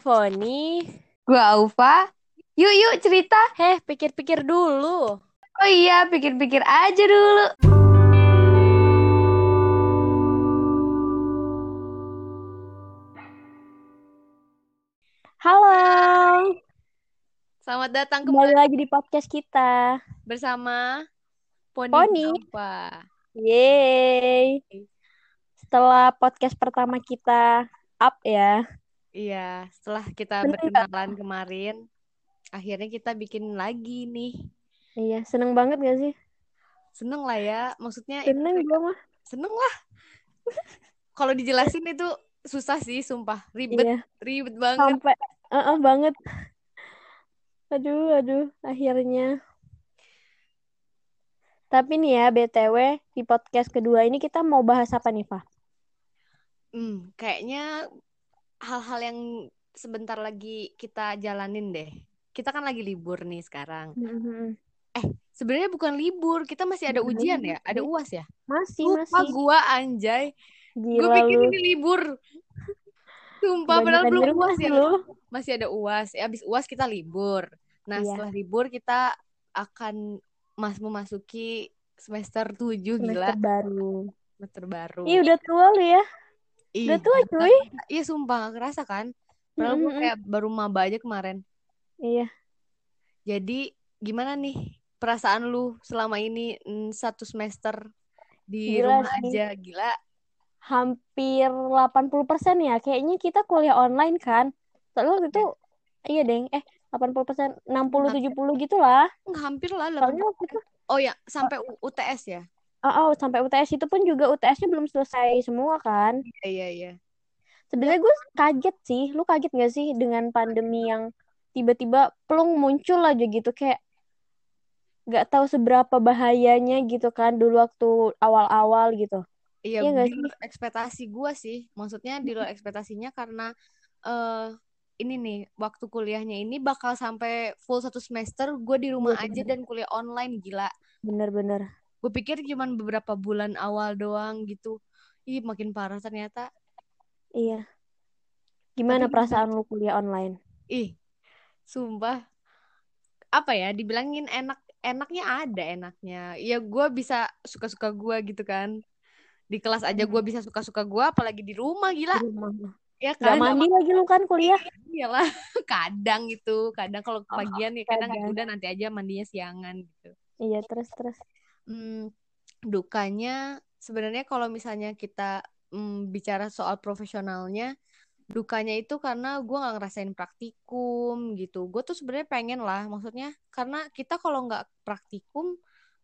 Foni. Gue Aufa. Yuk, yuk cerita. Heh, pikir-pikir dulu. Oh iya, pikir-pikir aja dulu. Halo. Selamat datang Kembali lagi di podcast kita. bersama Poni. Poni. Yeay. Setelah podcast pertama kita up ya. Iya, setelah kita Seneng berkenalan kemarin, akhirnya kita bikin lagi nih. Iya, seneng banget gak sih? Seneng lah ya, maksudnya Seneng gue mah. seneng lah. Kalau dijelasin itu susah sih, sumpah. Ribet, Iya, ribet banget. sampai uh banget. Aduh, aduh, akhirnya. Tapi nih ya, BTW, di podcast kedua ini kita mau bahas apa nih, Fa? Hmm, kayaknya hal-hal yang sebentar lagi kita jalanin deh. Kita kan lagi libur nih sekarang. Sebenarnya bukan libur, kita masih ada Bukan ujian ya, ada sih. UAS ya. Masih, Lupa masih. gua anjay. Gue pikir lu. ini libur. Sumpah, padahal belum masih ada, lu. masih ada UAS. Ya, habis UAS kita libur. Nah, Iya. setelah libur kita akan mas memasuki semester 7 gila, Semester baru. semester baru. Ih, udah tua lu ya. Ih, Udah tua, cuy. Iya, sumpah gak kerasa kan? Padahal gue Mm-mm. kayak baru maba aja kemarin. Iya. Jadi, gimana nih perasaan lu selama ini mm, satu semester di Gila rumah sih. aja? Gila. Hampir 80% ya. Kayaknya kita kuliah online kan. Soalnya waktu itu, iya deng. Eh, 80%, 60-70 gitu lah. Nggak, hampir lah. Soalnya 80. waktu itu, Oh ya, sampai UTS ya? Oh, oh, sampai UTS itu pun juga UTS-nya belum selesai semua kan. Iya, iya, iya. Sebenarnya gue kaget sih. Lu kaget gak sih dengan pandemi yang tiba-tiba plung muncul aja gitu. Kayak gak tahu seberapa bahayanya gitu kan dulu waktu awal-awal gitu. Iya, Iya gak sih? ekspektasi gue sih. Maksudnya di luar ekspektasinya karena eh ini nih, waktu kuliahnya ini bakal sampai full satu semester gue di rumah Iya aja bener. dan kuliah online, gila. Bener-bener. Gue pikir cuman beberapa bulan awal doang gitu. Ih, makin parah ternyata. Iya. Gimana Tapi perasaan lu kuliah online? ih, sumpah apa ya dibilangin enak enaknya ada enaknya ya gue bisa suka-suka gue gitu kan di kelas aja gue bisa suka-suka gue apalagi di rumah gila Di rumah. ya Gak kan mandi lagi lu kan kuliah? iyalah kadang gitu kadang kalau kepagian ya kadang ya kadang. udah nanti aja mandinya siangan gitu Iya, terus terus. Hmm, dukanya sebenarnya kalau misalnya kita hmm, bicara soal profesionalnya dukanya itu karena gue nggak ngerasain praktikum gitu. Gue tuh sebenarnya pengen lah maksudnya karena kita kalau nggak praktikum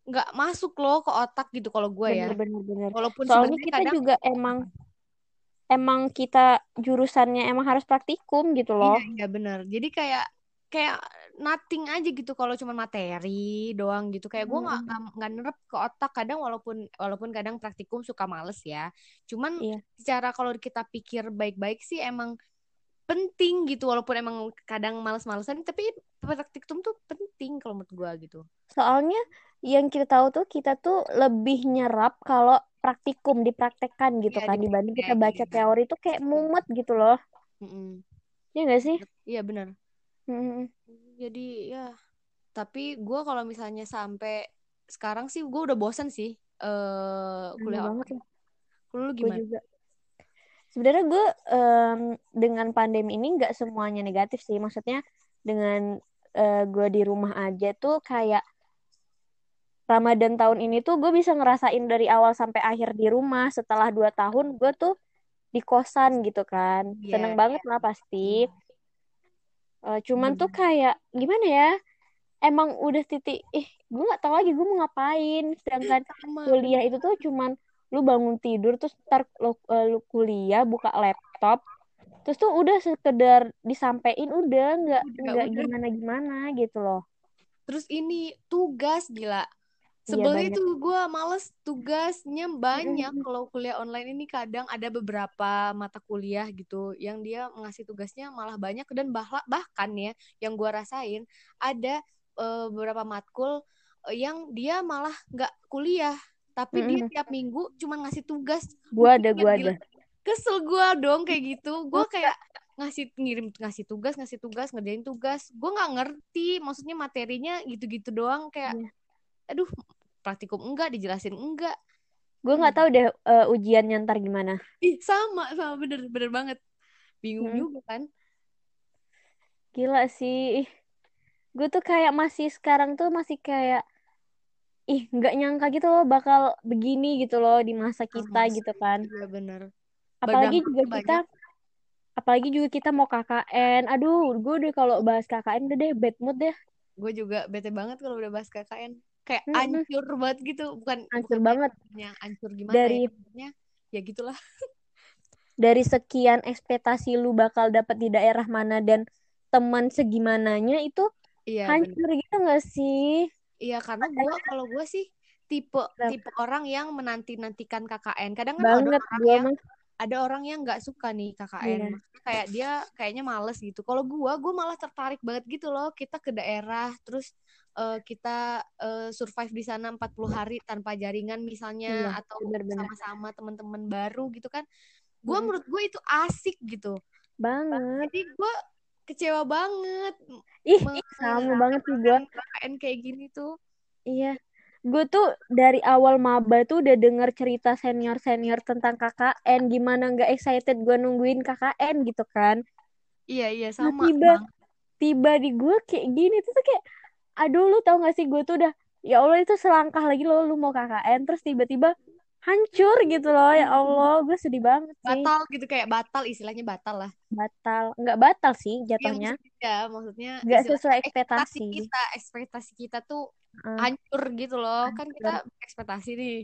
nggak masuk loh ke otak gitu kalau gue ya. Bener bener walaupun Soalnya kita kadang juga emang emang kita jurusannya emang harus praktikum gitu loh. iya iya bener. Jadi kayak kayak nothing aja gitu kalau cuma materi doang gitu kayak gue nggak Mm-mm. nggak nerep ke otak kadang walaupun walaupun kadang praktikum suka males ya cuman Iya. secara kalau kita pikir baik-baik sih emang penting gitu walaupun emang kadang males-malesan tapi praktikum tuh penting kalau menurut gue gitu Soalnya yang kita tahu tuh kita tuh lebih nyerap kalau praktikum dipraktekkan gitu Iya, kan dibanding kita baca iya. teori tuh kayak mumet gitu loh. Mm-mm. Ya gak sih? iya bener Mm-mm. Jadi ya tapi gue kalau misalnya sampai sekarang sih gue udah bosan sih Sama kuliah banget lah. Kalau lu Gue gimana juga. Sebenarnya gue em, dengan pandemi ini nggak semuanya negatif sih. Maksudnya dengan eh, gue di rumah aja tuh kayak Ramadan tahun ini tuh gue bisa ngerasain dari awal sampai akhir di rumah. Setelah dua tahun gue tuh di kosan gitu kan. Iya, Seneng banget lah pasti. Eh, cuman tuh kayak gimana ya? Emang udah titik, eh gue nggak tahu lagi gue mau ngapain. Sedangkan sama kuliah itu tuh cuman lu bangun tidur terus ntar lu, eh, lu kuliah buka laptop terus tuh udah sekedar disampein udah nggak nggak gimana gimana gitu loh terus ini tugas gila iya sebelnya banyak itu gue males tugasnya banyak kalau kuliah online ini kadang ada beberapa mata kuliah gitu yang dia ngasih tugasnya malah banyak dan bah- bahkan ya yang gue rasain ada eh, beberapa matkul yang dia malah nggak kuliah tapi dia Mm-mm. tiap minggu cuma ngasih tugas gua ada gila. ada kesel gue dong kayak gitu gue kayak ngasih ngirim ngasih tugas ngasih tugas ngerjain tugas gue nggak ngerti maksudnya materinya gitu-gitu doang kayak Iya. Aduh praktikum enggak dijelasin enggak. Gue nggak tahu deh eh, ujiannya ntar gimana. Ih sama sama bener bener banget. Bingung Mm. juga kan. Gila sih. Gue tuh kayak masih sekarang tuh masih kayak ih nggak nyangka gitu loh bakal begini gitu loh di masa kita Sama gitu kan. Iya bener. Apalagi juga banyak. kita apalagi juga kita mau KKN aduh gue deh kalau bahas KKN udah deh bad mood deh. Gue juga bete banget kalau udah bahas KKN kayak Mm-mm. ancur banget gitu. Bukan Hancur bukan banget. yang ancur gimana Dari- ya ya gitulah. Dari sekian ekspektasi lu bakal dapat di daerah mana dan teman segimananya itu iya bener. hancur gitu gak sih? Iya karena gue kalau gue sih tipe tipe orang yang menanti nantikan KKN kadang kan ada banget orang gue yang mah ada orang yang nggak suka nih KKN Iya. Maksudnya kayak dia kayaknya males gitu. Kalau gua gua malah tertarik banget gitu loh. Kita ke daerah terus eh, kita eh, survive di sana 40 hari tanpa jaringan misalnya Iya, atau sama-sama teman-teman baru gitu kan. Gua Mm-mm. menurut gue itu asik gitu. Banget. Jadi gua kecewa banget ih sama banget sih gue KKN kayak gini tuh. Iya, gue tuh dari awal maba tuh udah denger cerita senior-senior tentang KKN, gimana nggak excited gue nungguin KKN gitu kan. iya iya Nah, sama tiba, Bang. tiba di gue kayak gini tuh, tuh kayak, aduh lu tau gak sih gue tuh udah, ya Allah itu selangkah lagi lo lu mau KKN, terus tiba-tiba hancur gitu loh, ya Allah, gue sedih banget sih. batal gitu kayak batal istilahnya batal lah Batal, nggak batal sih Iya jatuhnya, maksudnya maksudnya nggak sesuai ekspektasi ekspektasi. kita ekspektasi kita tuh Heeh, hancur gitu loh kan Hancur. kita ekspektasi nih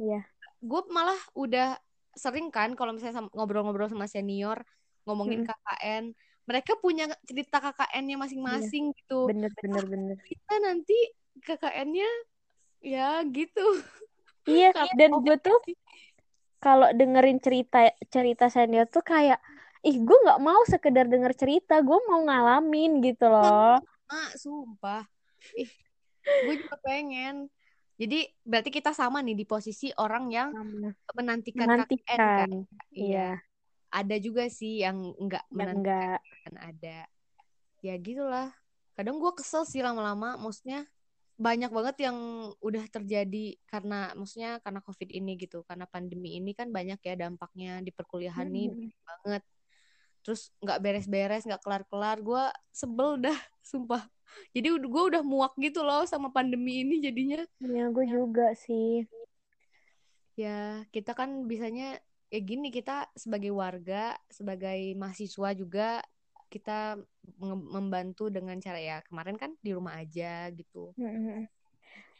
Iya, gue malah udah sering kan kalau misalnya ngobrol-ngobrol sama senior ngomongin Mm-mm. KKN mereka punya cerita KKN-nya masing-masing gitu bener bener bener. kita nanti KKN-nya ya gitu Iya, dan gue tuh kalau dengerin cerita cerita senior tuh kayak ih gue nggak mau sekedar denger cerita gue mau ngalamin gitu loh. ah sumpah. Ih gue juga pengen. Jadi berarti kita sama nih di posisi orang yang menantikan, KKN kan menantikan iya. ada juga sih yang enggak yang menantikan enggak kan ada. Ya gitulah. Kadang gue kesel sih lama-lama maksudnya banyak banget yang udah terjadi karena maksudnya karena covid ini gitu karena pandemi ini kan banyak ya dampaknya di perkuliahan nih Hmm. banget terus nggak beres-beres nggak kelar-kelar gue sebel dah sumpah. Jadi gue udah muak gitu loh sama pandemi ini jadinya. Ya gue juga sih. Ya kita kan bisanya ya gini kita sebagai warga sebagai mahasiswa juga kita membantu dengan cara ya kemarin kan di rumah aja gitu. Hmm.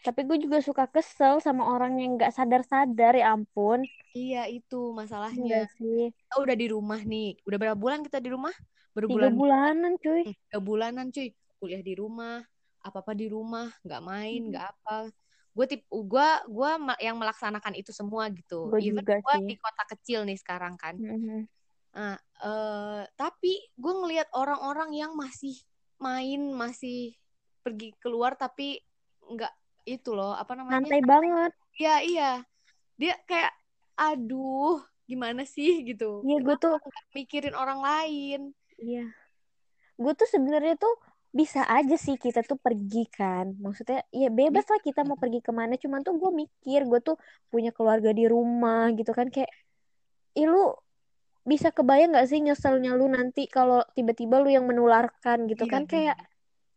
Tapi gue juga suka kesel sama orang yang nggak sadar-sadar ya ampun. Iya itu Iya masalahnya. Nggak sih. Kita udah di rumah nih. Udah berapa bulan kita di rumah? Tiga berbulan bulanan cuy. Tiga bulanan cuy. Kuliah di rumah apa apa di rumah nggak main Hmm. nggak apa. Gue tip gue gue yang melaksanakan itu semua gitu. Gue even gue di kota kecil nih sekarang kan. Hmm. Nah, eh, tapi gue ngelihat orang-orang yang masih main, masih pergi keluar tapi nggak itu loh, apa namanya? santai banget Iya, iya. Dia kayak aduh, gimana sih gitu. iya gue tuh mikirin orang lain. Iya. Gue tuh sebenarnya tuh bisa aja sih kita tuh pergi kan. Maksudnya ya bebas lah kita mau pergi ke mana. Cuman tuh gue mikir gue tuh punya keluarga di rumah gitu kan. Kayak, ih lu bisa kebayang gak sih nyeselnya lu nanti kalau tiba-tiba lu yang menularkan gitu Iya, kan. bener. Kayak,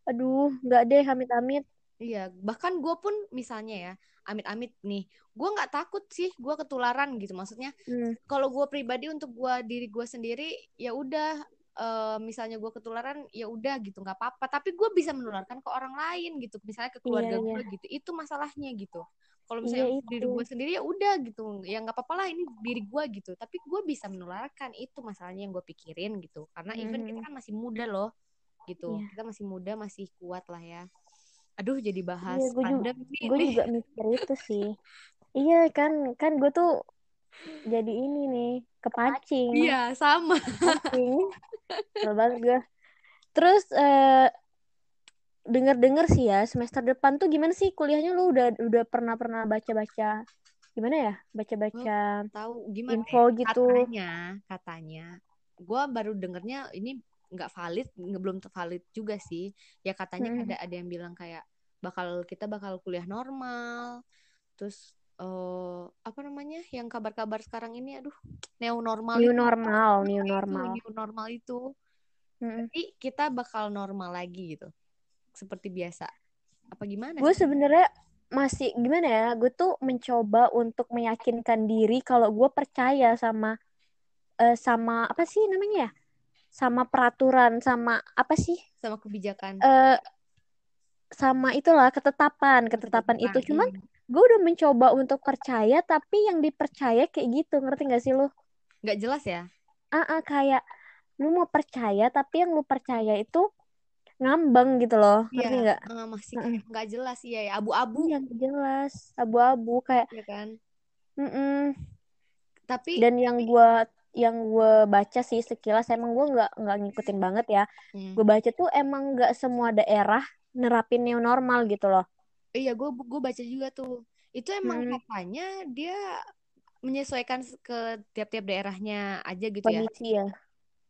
aduh nggak deh amit-amit. Iya, bahkan gue pun misalnya ya, amit-amit nih, gue nggak takut sih gue ketularan gitu. Maksudnya Hmm, kalau gue pribadi untuk gue diri gue sendiri ya udah eh, misalnya gue ketularan ya udah gitu nggak apa-apa tapi gue bisa menularkan ke orang lain gitu misalnya ke keluarga Iya, gue iya. gitu itu masalahnya gitu kalau Iya, misalnya itu. diri gue sendiri ya udah gitu ya nggak apa-apa lah ini diri gue gitu tapi gue bisa menularkan itu masalahnya yang gue pikirin gitu karena even kita Mhm. kan masih muda loh gitu Iya. kita masih muda masih kuat lah ya aduh jadi bahas Iya, gue juga, pandemi gue nih juga mikir itu sih. Iya kan, kan gue tuh jadi ini nih kepancing. iya sama Kepancing. Banget gue. Terus eh denger-denger sih ya semester depan tuh gimana sih kuliahnya lu udah udah pernah pernah baca-baca gimana ya baca-baca tahu gimana info ya? gitu katanya katanya gue baru dengernya ini nggak valid nggak belum valid juga sih ya katanya Mm-mm. ada ada yang bilang kayak bakal kita bakal kuliah normal terus eh apa namanya yang kabar-kabar sekarang ini aduh new normal New itu normal, new Itu, normal. new normal itu jadi kita bakal normal lagi gitu seperti biasa apa gimana Gue sebenarnya masih gimana ya? Gue tuh mencoba untuk meyakinkan diri kalau gue percaya sama eh, sama apa sih namanya ya? Sama peraturan, sama apa sih? sama kebijakan Eh sama itulah ketetapan, ketetapan itu. Cuman Hmm. gue udah mencoba untuk percaya, tapi yang dipercaya kayak gitu, ngerti gak sih lu? nggak jelas ya Ah, ah, kayak lu mau percaya, tapi yang lu percaya itu ngambang gitu loh, ngerti Iya, nggak? eh, masih Mm-mm. kayak nggak jelas iya ya abu-abu Yang jelas, abu-abu kayak. ya kan mm-mm. tapi Dan yang gue yang gue baca sih sekilas emang gue nggak nggak ngikutin banget ya. hmm, Gue baca tuh emang nggak semua daerah nerapin new normal gitu loh. iya gue gue baca juga tuh itu emang Mm-mm. katanya dia menyesuaikan ke tiap-tiap daerahnya aja gitu ya Kondisi ya.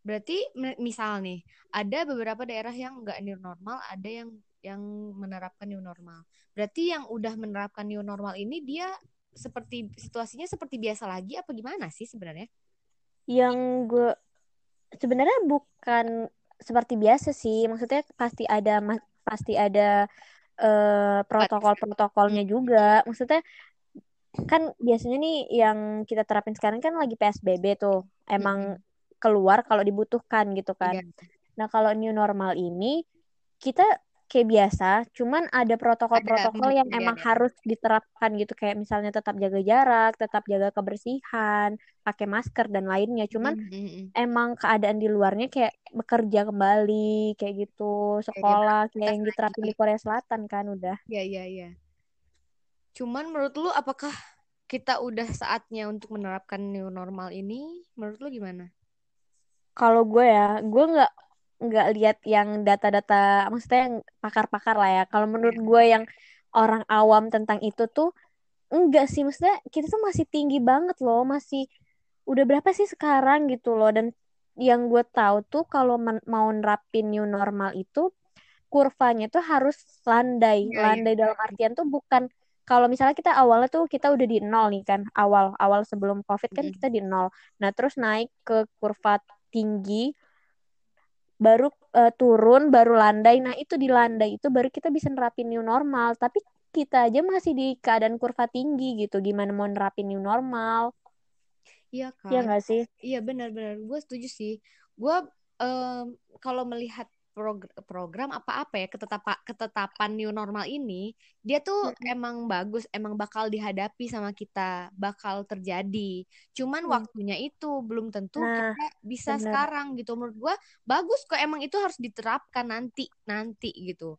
berarti me- misal nih ada beberapa daerah yang nggak new normal ada yang yang menerapkan new normal berarti yang udah menerapkan new normal ini dia seperti situasinya seperti biasa lagi apa gimana sih sebenarnya Yang gue sebenarnya bukan seperti biasa sih. Maksudnya pasti ada pasti ada eh, protokol-protokolnya juga. Maksudnya kan biasanya nih yang kita terapin sekarang kan lagi PSBB tuh. Emang keluar kalau dibutuhkan gitu kan. Iya. Nah, kalau new normal ini kita kayak biasa, cuman ada protokol-protokol yang iya, emang harus diterapkan gitu kayak misalnya tetap jaga jarak, tetap jaga kebersihan, pakai masker dan lainnya. Cuman Mm, mm, mm. emang keadaan di luarnya kayak bekerja kembali kayak gitu, sekolah kayak yang diterapin di Korea Selatan kan udah. Iya, iya, iya. Cuman menurut lu apakah kita udah saatnya untuk menerapkan new normal ini? Menurut lu gimana? Kalau gue ya, gue nggak nggak lihat yang data-data, maksudnya yang pakar-pakar lah ya. Kalau menurut Iya. gue yang orang awam tentang itu tuh enggak sih, maksudnya kita tuh masih tinggi banget loh, masih udah berapa sih sekarang gitu loh. Dan yang gue tahu tuh kalau mau nerapin new normal itu kurvanya tuh harus landai. Iya, iya. Landai dalam artian tuh bukan kalau misalnya kita awalnya tuh kita udah di nol nih kan, awal awal sebelum COVID kan kita di nol. Nah, terus naik ke kurva tinggi baru eh, turun, baru landai. Nah, itu di landai itu baru kita bisa nerapin new normal. Tapi kita aja masih di keadaan kurva tinggi gitu. Gimana mau nerapin new normal? Iya Ya kan? nggak sih? Iya benar-benar. Gue setuju sih. Gue em, kalau melihat prog- program apa-apa ya ketetapan ketetapan new normal ini, dia tuh Mm-mm. emang bagus, emang bakal dihadapi sama kita, bakal terjadi. Cuman Hmm. waktunya itu belum tentu Nah, kita bisa bener. sekarang gitu. Menurut gue bagus kok emang itu harus diterapkan nanti nanti gitu.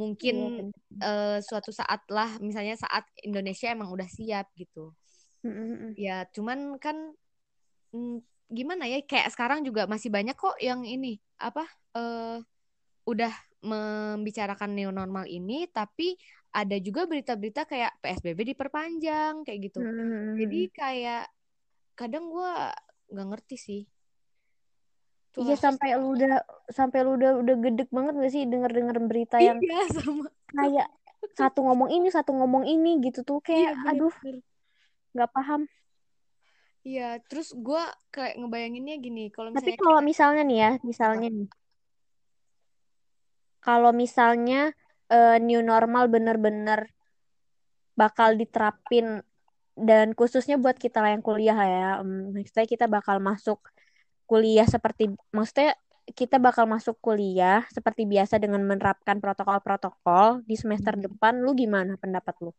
Mungkin bener. eh, suatu saat lah, misalnya saat Indonesia emang udah siap gitu. Mm-mm. Ya, cuman kan mm, gimana ya? Kayak sekarang juga masih banyak kok yang ini apa eh udah membicarakan new normal ini, tapi ada juga berita-berita kayak PSBB diperpanjang kayak gitu. Jadi Mm-mm. kayak kadang gua nggak ngerti sih. Tuh Iya sampai lu udah sampai lu udah udah gedek banget gak sih denger-denger berita yang iya sama kayak satu ngomong ini satu ngomong ini gitu tuh iya kayak aduh bener-bener. nggak paham. Iya, terus gua kayak ngebayanginnya gini, kalau Tapi kalau kita misalnya nih ya, misalnya nih, kalau misalnya eh, new normal bener-bener bakal diterapin dan khususnya buat kita yang kuliah ya, em, maksudnya kita bakal masuk kuliah seperti, maksudnya kita bakal masuk kuliah seperti biasa dengan menerapkan protokol-protokol di semester Hmm. depan, lu gimana pendapat lu?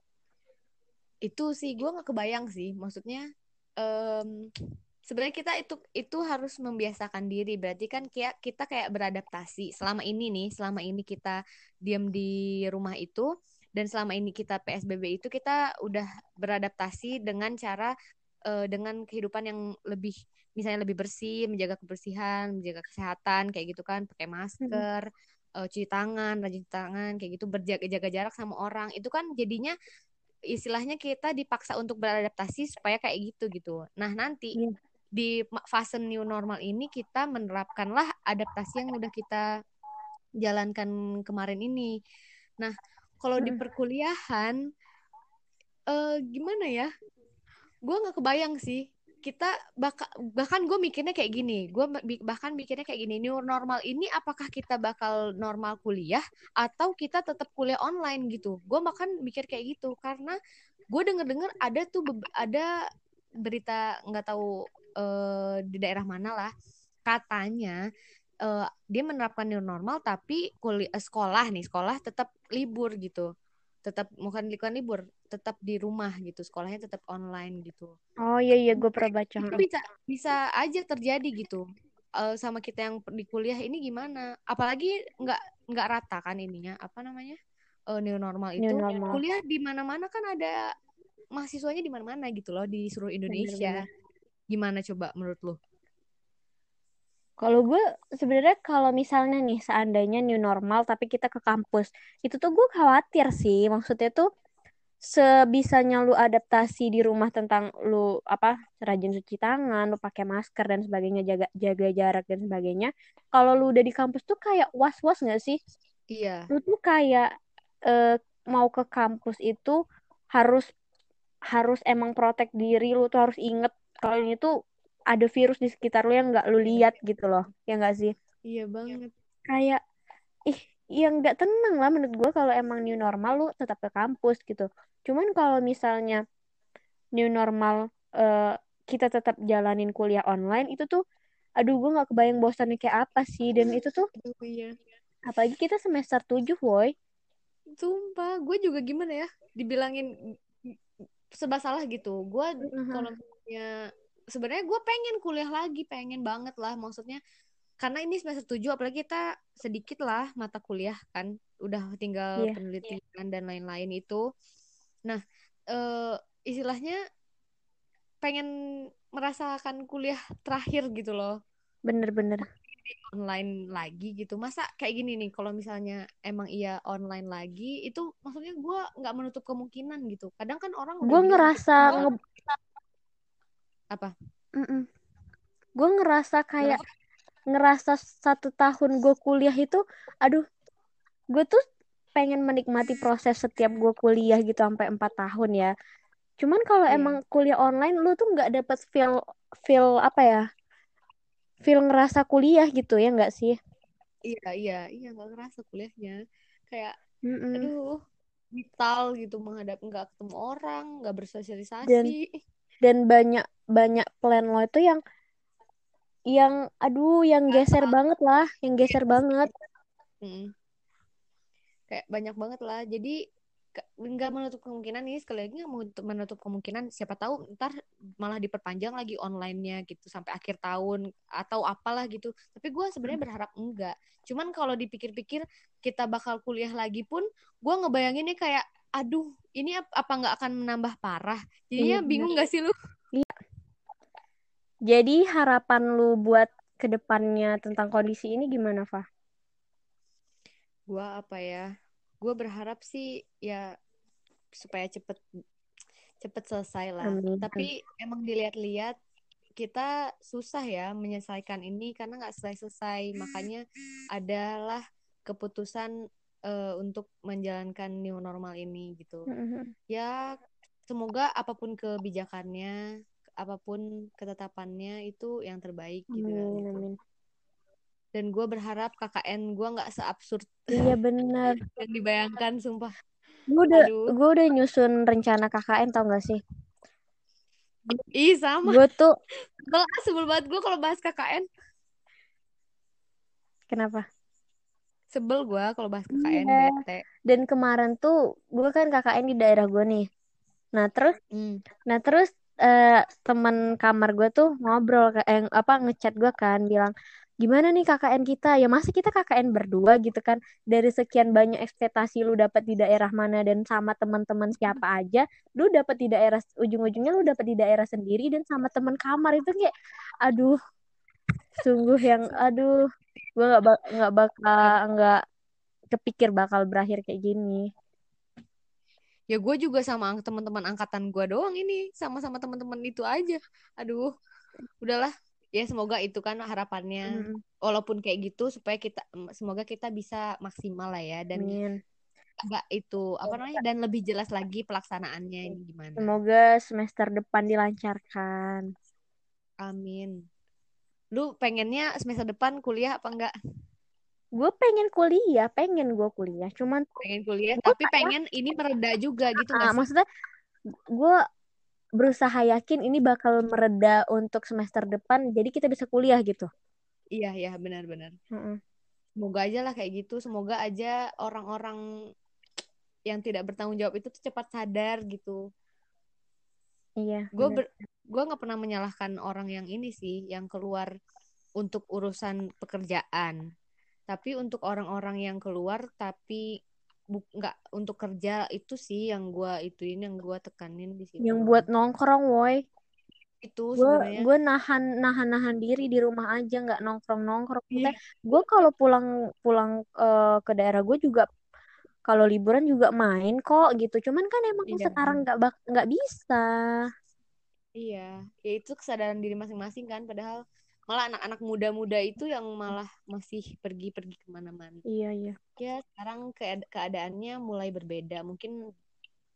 itu sih gue nggak kebayang sih maksudnya em, sebenarnya kita itu itu harus membiasakan diri. Berarti kan kayak kita kayak beradaptasi. Selama ini nih selama ini kita diam di rumah itu dan selama ini kita PSBB itu kita udah beradaptasi dengan cara eh, dengan kehidupan yang lebih misalnya lebih bersih menjaga kebersihan menjaga kesehatan kayak gitu kan. Pakai masker eh, cuci tangan rajin cuci tangan kayak gitu. Berjaga jaga jarak sama orang. Itu kan jadinya istilahnya kita dipaksa untuk beradaptasi supaya kayak gitu gitu. Nah nanti Iya. Di fase new normal ini kita menerapkanlah adaptasi yang udah kita jalankan kemarin ini. Nah, kalau di perkuliahan uh, gimana ya? Gue nggak kebayang sih kita baka, bahkan gue mikirnya kayak gini gue bahkan mikirnya kayak gini new normal ini apakah kita bakal normal kuliah atau kita tetap kuliah online gitu gue bahkan mikir kayak gitu karena gue denger dengar ada tuh ada berita nggak tahu uh, di daerah mana lah. Katanya uh, dia menerapkan new normal tapi kuliah sekolah nih sekolah tetap libur gitu. Tetap bukan bukan libur tetap di rumah gitu. Sekolahnya tetap online gitu. Oh iya iya gue pernah baca. Itu bisa bisa aja terjadi gitu. Uh, sama kita yang di kuliah ini gimana? Apalagi nggak nggak rata kan ininya apa namanya? Uh, new normal itu new normal. kuliah di mana-mana kan ada mahasiswanya di mana-mana gitu loh di seluruh Indonesia. Bener -bener. Gimana coba menurut lo kalau gue sebenarnya kalau misalnya nih seandainya new normal tapi kita ke kampus, itu tuh gue khawatir sih. Maksudnya tuh sebisanya lu adaptasi di rumah tentang lu apa rajin cuci tangan, lu pakai masker dan sebagainya, jaga jaga jarak dan sebagainya. Kalau lu udah di kampus tuh kayak was-was gak sih? Iya. Lu tuh kayak uh, mau ke kampus itu harus harus emang protek diri, lu tuh harus inget kalau ini tuh ada virus di sekitar lu yang nggak lu lihat gitu loh ya nggak sih? Iya banget. Kayak ih yang nggak tenang lah menurut gue kalau emang new normal lu tetap ke kampus gitu. Cuman kalau misalnya new normal uh, kita tetap jalanin kuliah online itu tuh aduh gue nggak kebayang bosannya kayak apa sih. Dan itu tuh oh, iya. apalagi kita semester 7 boy sumpah gue juga gimana ya dibilangin sebab salah gitu. Gue uh -huh. kalau punya sebenarnya gue pengen kuliah lagi pengen banget lah maksudnya. Karena ini semester tujuh apalagi kita sedikit lah mata kuliah kan. Udah tinggal yeah. penelitian yeah. dan lain-lain itu. Nah uh, istilahnya pengen merasakan kuliah terakhir gitu loh. Bener-bener online lagi gitu. Masa kayak gini nih kalau misalnya emang iya online lagi itu maksudnya gue nggak menutup kemungkinan gitu. Kadang kan orang gue ngerasa gitu, apa? Gue ngerasa kayak Kenapa? ngerasa satu tahun gue kuliah itu aduh gue tuh pengen menikmati proses setiap gue kuliah gitu sampai empat tahun ya. Cuman kalau yeah. emang kuliah online lu tuh nggak dapet feel feel apa ya feel ngerasa kuliah gitu ya nggak sih? Iya iya iya nggak ngerasa kuliahnya. Kayak mm -mm. aduh vital gitu menghadap nggak ketemu orang nggak bersosialisasi. Dan dan banyak banyak plan lo itu yang yang aduh yang geser banget lah yang geser banget. Hmm. kayak banyak banget lah. Jadi nggak menutup kemungkinan ini sekali lagi nggak menutup kemungkinan. Siapa tahu ntar malah diperpanjang lagi onlinenya gitu sampai akhir tahun atau apalah gitu. Tapi gue sebenarnya berharap enggak. Cuman kalau dipikir-pikir kita bakal kuliah lagi pun gue ngebayanginnya kayak aduh ini apa nggak akan menambah parah jadinya iya, bingung nggak sih lu iya. jadi harapan lu buat ke depannya tentang kondisi ini gimana Fah? gue apa ya gue berharap sih ya supaya cepet cepet selesai lah Amin. tapi emang dilihat-lihat kita susah ya menyelesaikan ini karena nggak selesai-selesai makanya adalah keputusan uh, untuk menjalankan new normal ini gitu. Mm-hmm. Ya semoga apa pun kebijakannya, apa pun ketetapannya itu yang terbaik gitu. Ya, amin, gitu. Amin. Dan gue berharap KKN gue nggak seabsurd. Iya benar. yang dibayangkan, sumpah. Gue udah, gue udah nyusun rencana KKN tau gak sih? Ih sama. Gue tuh. Gue sebel banget gue kalau bahas KKN. Kenapa? Sebel gue kalau bahas KKN iya. bete. Dan kemarin tuh gue kan KKN di daerah gue nih. Nah terus hmm. nah terus uh, teman kamar gue tuh ngobrol eh, apa ngechat gue kan bilang gimana nih KKN kita? Ya masa kita KKN berdua gitu kan? Dari sekian banyak ekspektasi lu dapat di daerah mana dan sama teman-teman siapa aja lu dapat di daerah ujung-ujungnya lu dapat di daerah sendiri dan sama teman kamar. Itu kayak aduh sungguh yang aduh gue nggak nggak bakal nggak kepikir bakal berakhir kayak gini. Ya gue juga sama teman-teman angkatan gue doang ini. Sama-sama teman-teman itu aja. Aduh udahlah. Ya semoga itu kan harapannya. Mm, walaupun kayak gitu supaya kita semoga kita bisa maksimal lah ya. Dan amin. agak itu apa namanya dan lebih jelas lagi pelaksanaannya ini gimana. Semoga semester depan dilancarkan. amin lu pengennya semester depan kuliah apa enggak Gue pengen kuliah, pengen gue kuliah. Cuman pengen kuliah Gua tapi pengen ini mereda juga gitu ah, maksudnya gue berusaha yakin ini bakal mereda untuk semester depan, jadi kita bisa kuliah gitu. iya iya benar-benar Mm-mm. semoga aja lah kayak gitu semoga aja orang-orang yang tidak bertanggung jawab itu tuh cepat sadar gitu Iya. gue. Gue nggak pernah menyalahkan orang yang ini sih yang keluar untuk urusan pekerjaan tapi untuk orang-orang yang keluar tapi nggak untuk kerja itu sih yang gue ituin yang gue tekanin di situ Yang buat nongkrong, woi. itu Gue nahan nahan nahan diri di rumah aja, nggak nongkrong nongkrong. iya Gue kalau pulang pulang eh, ke daerah gue juga kalau liburan juga main kok gitu. Cuman kan emang Iya. sekarang nggak nggak bisa. Iya ya itu kesadaran diri masing-masing kan padahal malah anak-anak muda-muda itu yang malah masih pergi-pergi ke mana-mana. Iya iya. ya sekarang keada- keadaannya mulai berbeda. Mungkin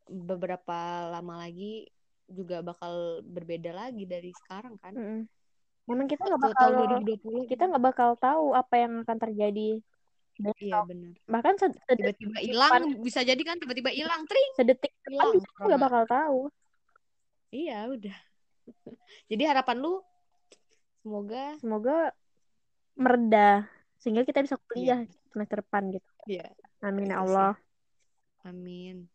beberapa lama lagi juga bakal berbeda lagi dari sekarang kan. Mm-mm. Memang kita nggak bakal tahun 2020 kita nggak bakal tahu apa yang akan terjadi. iya benar. Bahkan tiba-tiba hilang bisa jadi kan tiba-tiba hilang. Tring! Sedetik hilang. kita nggak bakal tahu. iya udah jadi harapan lu semoga Semoga mereda sehingga kita bisa iya kuliah semester depan gitu. iya Amin ya sih Allah. amin